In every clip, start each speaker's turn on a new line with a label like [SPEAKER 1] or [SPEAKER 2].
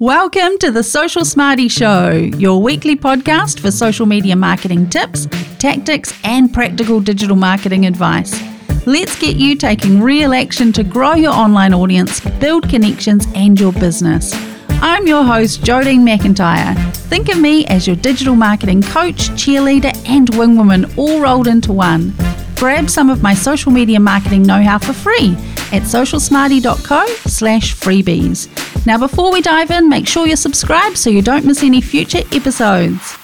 [SPEAKER 1] Welcome to the Social Smarty Show, your weekly podcast for social media marketing tips, tactics, and practical digital marketing advice. Let's get you taking real action to grow your online audience, build connections, and your business. I'm your host, Jodine McIntyre. Think of me as your digital marketing coach, cheerleader, and wingwoman all rolled into one. Grab some of my social media marketing know-how for free at socialsmarty.co slash freebies. Now before we dive in, make sure you're subscribed so you don't miss any future episodes.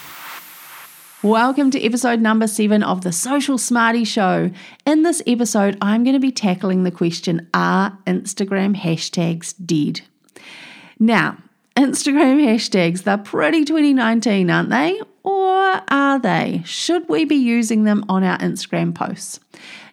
[SPEAKER 1] Welcome to episode number seven of the Social Smarty Show. In this episode, I'm going to be tackling the question Are Instagram hashtags dead? Now, Instagram hashtags, they're pretty 2019, aren't they? Or are they? Should we be using them on our Instagram posts?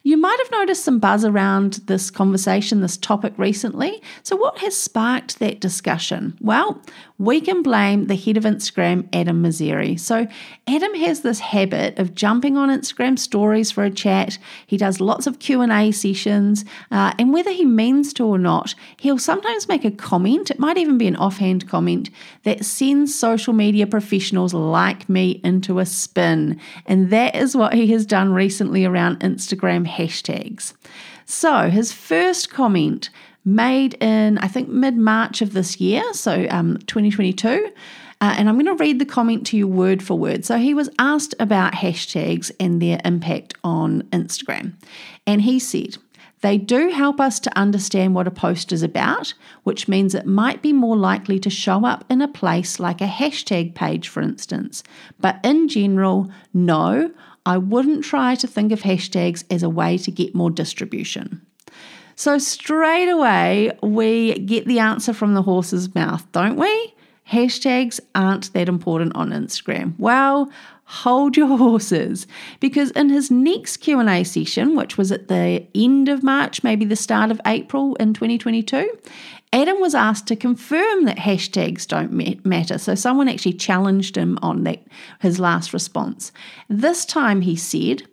[SPEAKER 1] You might have noticed some buzz around this conversation, this topic recently. So, what has sparked that discussion? Well, we can blame the head of Instagram, Adam Mosseri. So, Adam has this habit of jumping on Instagram stories for a chat. He does lots of Q&A sessions, uh, and whether he means to or not, he'll sometimes make a comment, it might even be an offhand comment, that sends social media professionals like me into a spin. And that is what he has done recently around Instagram hashtags. So, his first comment made in, I think, mid March of this year, so um, 2022. Uh, and I'm going to read the comment to you word for word. So he was asked about hashtags and their impact on Instagram. And he said, they do help us to understand what a post is about, which means it might be more likely to show up in a place like a hashtag page, for instance. But in general, no, I wouldn't try to think of hashtags as a way to get more distribution. So, straight away, we get the answer from the horse's mouth, don't we? Hashtags aren't that important on Instagram. Well, hold your horses because in his next Q&A session, which was at the end of March, maybe the start of April in 2022, Adam was asked to confirm that hashtags don't matter. So someone actually challenged him on that his last response. This time he said,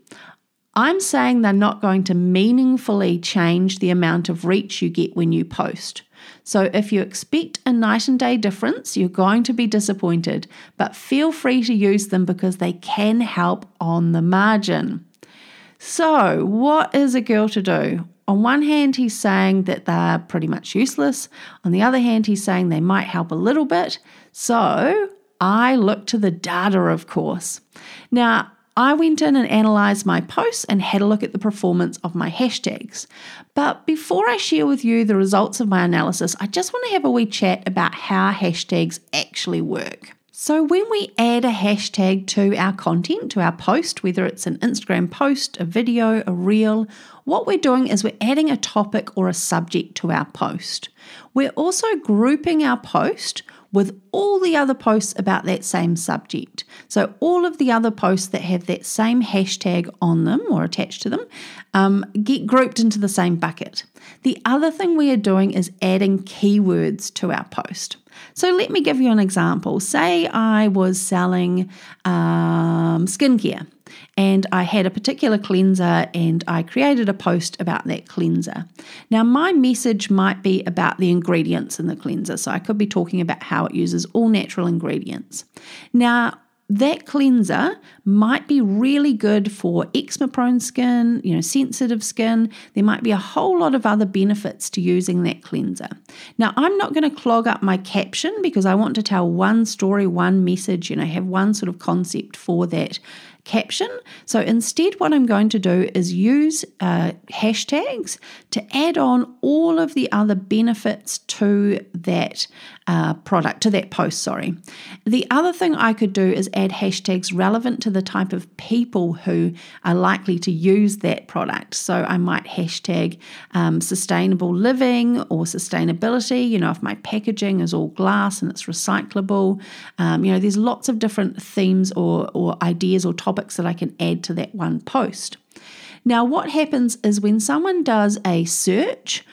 [SPEAKER 1] I'm saying they're not going to meaningfully change the amount of reach you get when you post. So, if you expect a night and day difference, you're going to be disappointed, but feel free to use them because they can help on the margin. So, what is a girl to do? On one hand, he's saying that they're pretty much useless. On the other hand, he's saying they might help a little bit. So, I look to the data, of course. Now, I went in and analysed my posts and had a look at the performance of my hashtags. But before I share with you the results of my analysis, I just want to have a wee chat about how hashtags actually work. So, when we add a hashtag to our content, to our post, whether it's an Instagram post, a video, a reel, what we're doing is we're adding a topic or a subject to our post. We're also grouping our post with all the other posts about that same subject. So, all of the other posts that have that same hashtag on them or attached to them um, get grouped into the same bucket. The other thing we are doing is adding keywords to our post. So, let me give you an example. Say I was selling um, skincare and I had a particular cleanser and I created a post about that cleanser. Now, my message might be about the ingredients in the cleanser, so I could be talking about how it uses all natural ingredients. Now, that cleanser might be really good for eczema prone skin, you know, sensitive skin. There might be a whole lot of other benefits to using that cleanser. Now, I'm not going to clog up my caption because I want to tell one story, one message, you know, have one sort of concept for that caption. So instead, what I'm going to do is use uh, hashtags to add on all of the other benefits to that uh, product, to that post, sorry. The other thing I could do is add hashtags relevant to the type of people who are likely to use that product. So I might hashtag um, sustainable living or sustainability. You know, if my packaging is all glass and it's recyclable, um, you know, there's lots of different themes or, or ideas or topics topics that I can add to that one post. Now, what happens is when someone does a search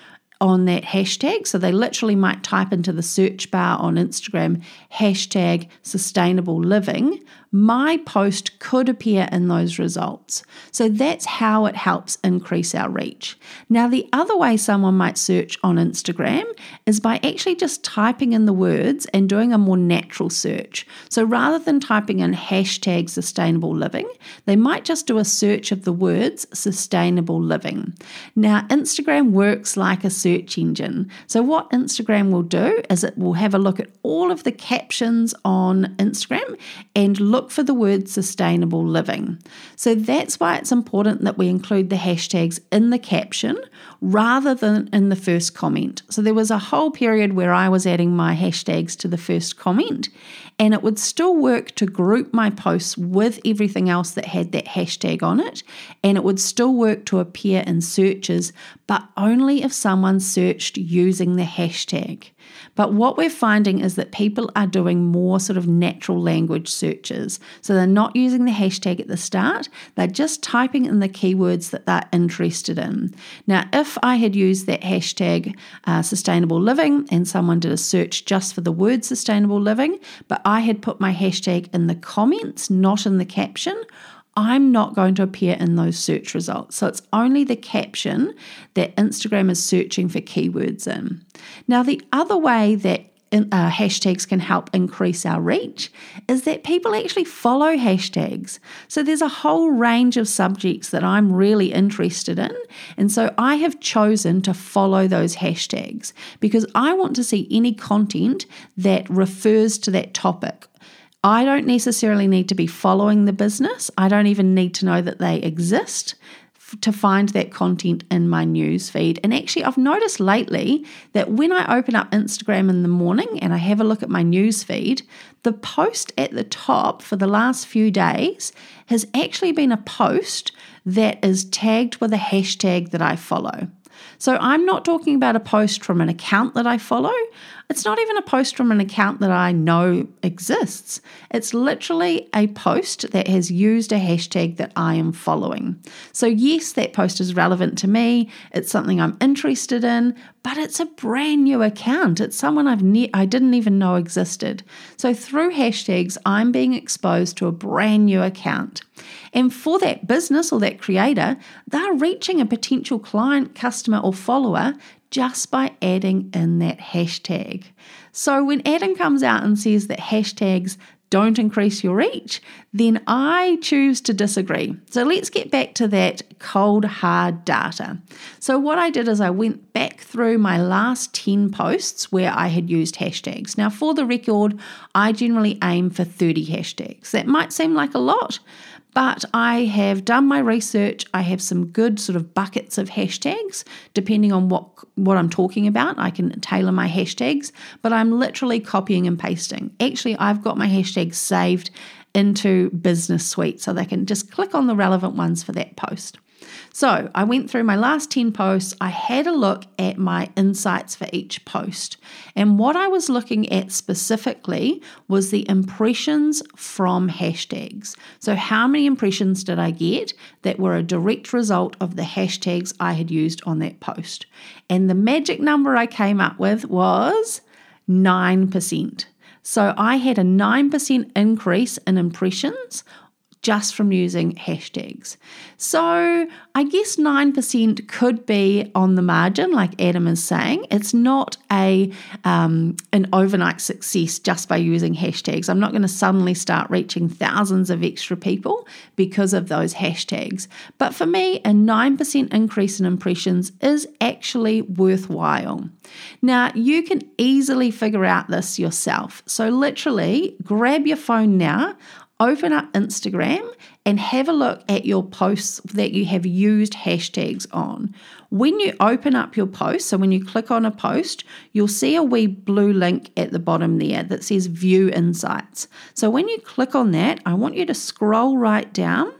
[SPEAKER 1] on that hashtag, so they literally might type into the search bar on Instagram hashtag sustainable living, my post could appear in those results. So that's how it helps increase our reach. Now, the other way someone might search on Instagram is by actually just typing in the words and doing a more natural search. So rather than typing in hashtag sustainable living, they might just do a search of the words sustainable living. Now, Instagram works like a search engine. So, what Instagram will do is it will have a look at all of the captions on Instagram and look look for the word sustainable living. So that's why it's important that we include the hashtags in the caption rather than in the first comment. So there was a whole period where I was adding my hashtags to the first comment, and it would still work to group my posts with everything else that had that hashtag on it, and it would still work to appear in searches, but only if someone searched using the hashtag. But what we're finding is that people are doing more sort of natural language searches. So they're not using the hashtag at the start, they're just typing in the keywords that they're interested in. Now, if I had used that hashtag uh, sustainable living and someone did a search just for the word sustainable living, but I had put my hashtag in the comments, not in the caption, I'm not going to appear in those search results. So it's only the caption that Instagram is searching for keywords in. Now, the other way that uh, hashtags can help increase our reach is that people actually follow hashtags. So there's a whole range of subjects that I'm really interested in. And so I have chosen to follow those hashtags because I want to see any content that refers to that topic I don't necessarily need to be following the business. I don't even need to know that they exist to find that content in my news feed. And actually, I've noticed lately that when I open up Instagram in the morning and I have a look at my news feed, the post at the top for the last few days has actually been a post that is tagged with a hashtag that I follow. So I'm not talking about a post from an account that I follow. It's not even a post from an account that I know exists. It's literally a post that has used a hashtag that I am following. So, yes, that post is relevant to me. It's something I'm interested in, but it's a brand new account. It's someone I've ne- I didn't even know existed. So, through hashtags, I'm being exposed to a brand new account. And for that business or that creator, they're reaching a potential client, customer, or follower just by adding in that hashtag. So when Adam comes out and says that hashtags don't increase your reach, then I choose to disagree. So let's get back to that cold, hard data. So, what I did is I went back through my last 10 posts where I had used hashtags. Now, for the record, I generally aim for 30 hashtags. That might seem like a lot, but I have done my research. I have some good sort of buckets of hashtags, depending on what, what I'm talking about. I can tailor my hashtags, but I'm literally copying and pasting. Actually, I've got my hashtags saved into Business Suite so they can just click on the relevant ones for that post. So I went through my last 10 posts. I had a look at my insights for each post. And what I was looking at specifically was the impressions from hashtags. So, how many impressions did I get that were a direct result of the hashtags I had used on that post? And the magic number I came up with was 9%. So I had a 9% increase in impressions just from using hashtags. So I guess 9% could be on the margin, like Adam is saying. It's not a um, an overnight success just by using hashtags. I'm not going to suddenly start reaching thousands of extra people because of those hashtags. But for me, a 9% increase in impressions is actually worthwhile. Now, you can easily figure out this yourself. So, literally, grab your phone now open up Instagram and have a look at your posts that you have used hashtags on. When you open up your post, so when you click on a post, you'll see a wee blue link at the bottom there that says View Insights. So when you click on that, I want you to scroll right down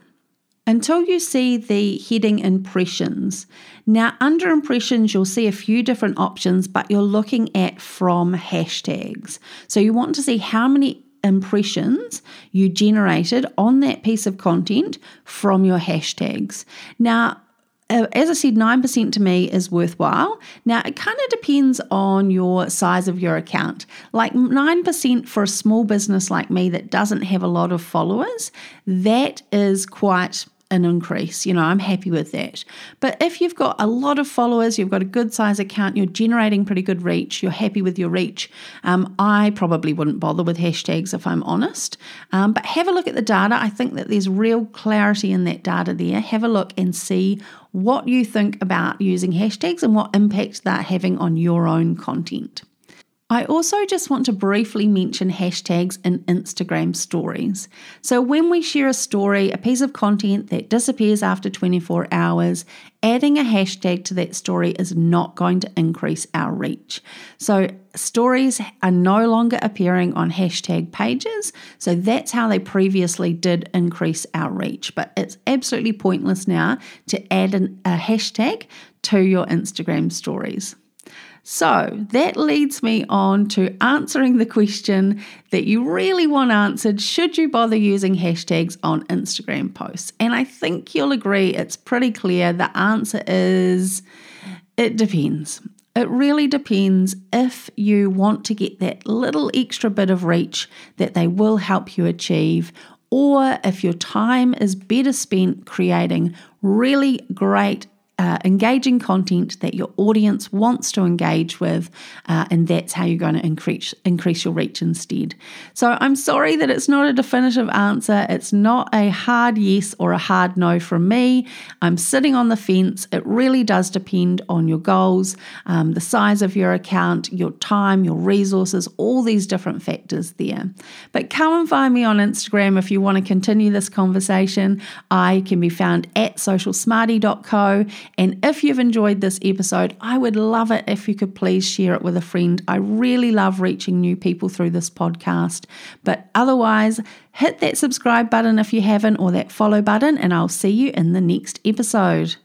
[SPEAKER 1] until you see the heading impressions. Now, under impressions, you'll see a few different options, but you're looking at from hashtags. So you want to see how many impressions you generated on that piece of content from your hashtags. Now, uh, as I said, 9% to me is worthwhile. Now, it kind of depends on your size of your account. Like 9% for a small business like me that doesn't have a lot of followers, that is quite an increase. You know, I'm happy with that. But if you've got a lot of followers, you've got a good size account, you're generating pretty good reach, you're happy with your reach, um, I probably wouldn't bother with hashtags if I'm honest. Um, but have a look at the data. I think that there's real clarity in that data there. Have a look and see what you think about using hashtags and what impact they're having on your own content. I also just want to briefly mention hashtags in Instagram stories. So, when we share a story, a piece of content that disappears after 24 hours, adding a hashtag to that story is not going to increase our reach. So, stories are no longer appearing on hashtag pages. So, that's how they previously did increase our reach. But it's absolutely pointless now to add an, a hashtag to your Instagram stories. So that leads me on to answering the question that you really want answered should you bother using hashtags on Instagram posts? And I think you'll agree it's pretty clear the answer is it depends. It really depends if you want to get that little extra bit of reach that they will help you achieve, or if your time is better spent creating really great uh, engaging content that your audience wants to engage with, uh, and that's how you're going to increase increase your reach instead. So I'm sorry that it's not a definitive answer. It's not a hard yes or a hard no from me. I'm sitting on the fence. It really does depend on your goals, um, the size of your account, your time, your resources, all these different factors there. But come and find me on Instagram if you want to continue this conversation. I can be found at socialsmarty.co and if you've enjoyed this episode, I would love it if you could please share it with a friend. I really love reaching new people through this podcast. But otherwise, hit that subscribe button if you haven't, or that follow button, and I'll see you in the next episode.